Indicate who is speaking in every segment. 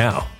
Speaker 1: now.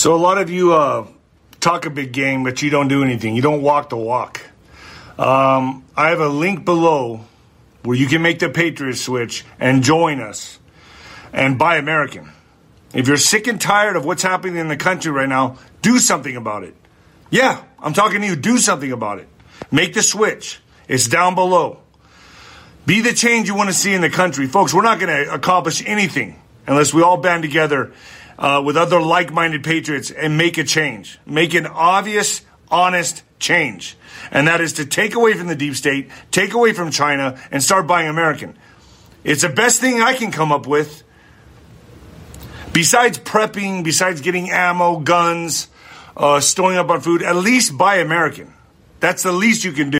Speaker 2: So, a lot of you uh, talk a big game, but you don't do anything. You don't walk the walk. Um, I have a link below where you can make the Patriot switch and join us and buy American. If you're sick and tired of what's happening in the country right now, do something about it. Yeah, I'm talking to you. Do something about it. Make the switch. It's down below. Be the change you want to see in the country. Folks, we're not going to accomplish anything unless we all band together uh, with other like minded patriots and make a change. Make an obvious, honest change. And that is to take away from the deep state, take away from China, and start buying American. It's the best thing I can come up with. Besides prepping, besides getting ammo, guns, uh, storing up on food, at least buy American. That's the least you can do.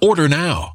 Speaker 3: Order now.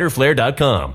Speaker 1: riderflare.com.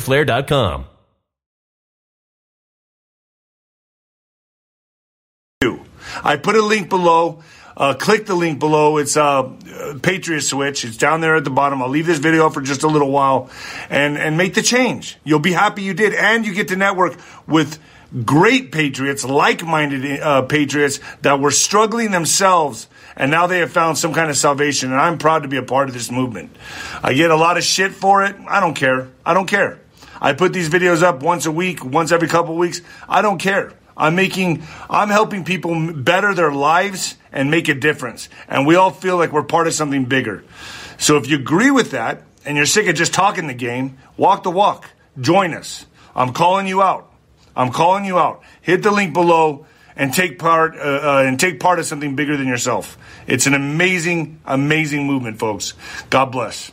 Speaker 1: fighterflare.com.
Speaker 2: I put a link below. Uh, click the link below. It's uh, Patriot Switch. It's down there at the bottom. I'll leave this video for just a little while and, and make the change. You'll be happy you did. And you get to network with great patriots, like minded uh, patriots that were struggling themselves. And now they have found some kind of salvation. And I'm proud to be a part of this movement. I get a lot of shit for it. I don't care. I don't care. I put these videos up once a week, once every couple weeks. I don't care. I'm making, I'm helping people better their lives and make a difference. And we all feel like we're part of something bigger. So if you agree with that and you're sick of just talking the game, walk the walk. Join us. I'm calling you out. I'm calling you out. Hit the link below and take part uh, uh, and take part of something bigger than yourself. It's an amazing, amazing movement, folks. God bless.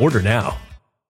Speaker 1: Order now.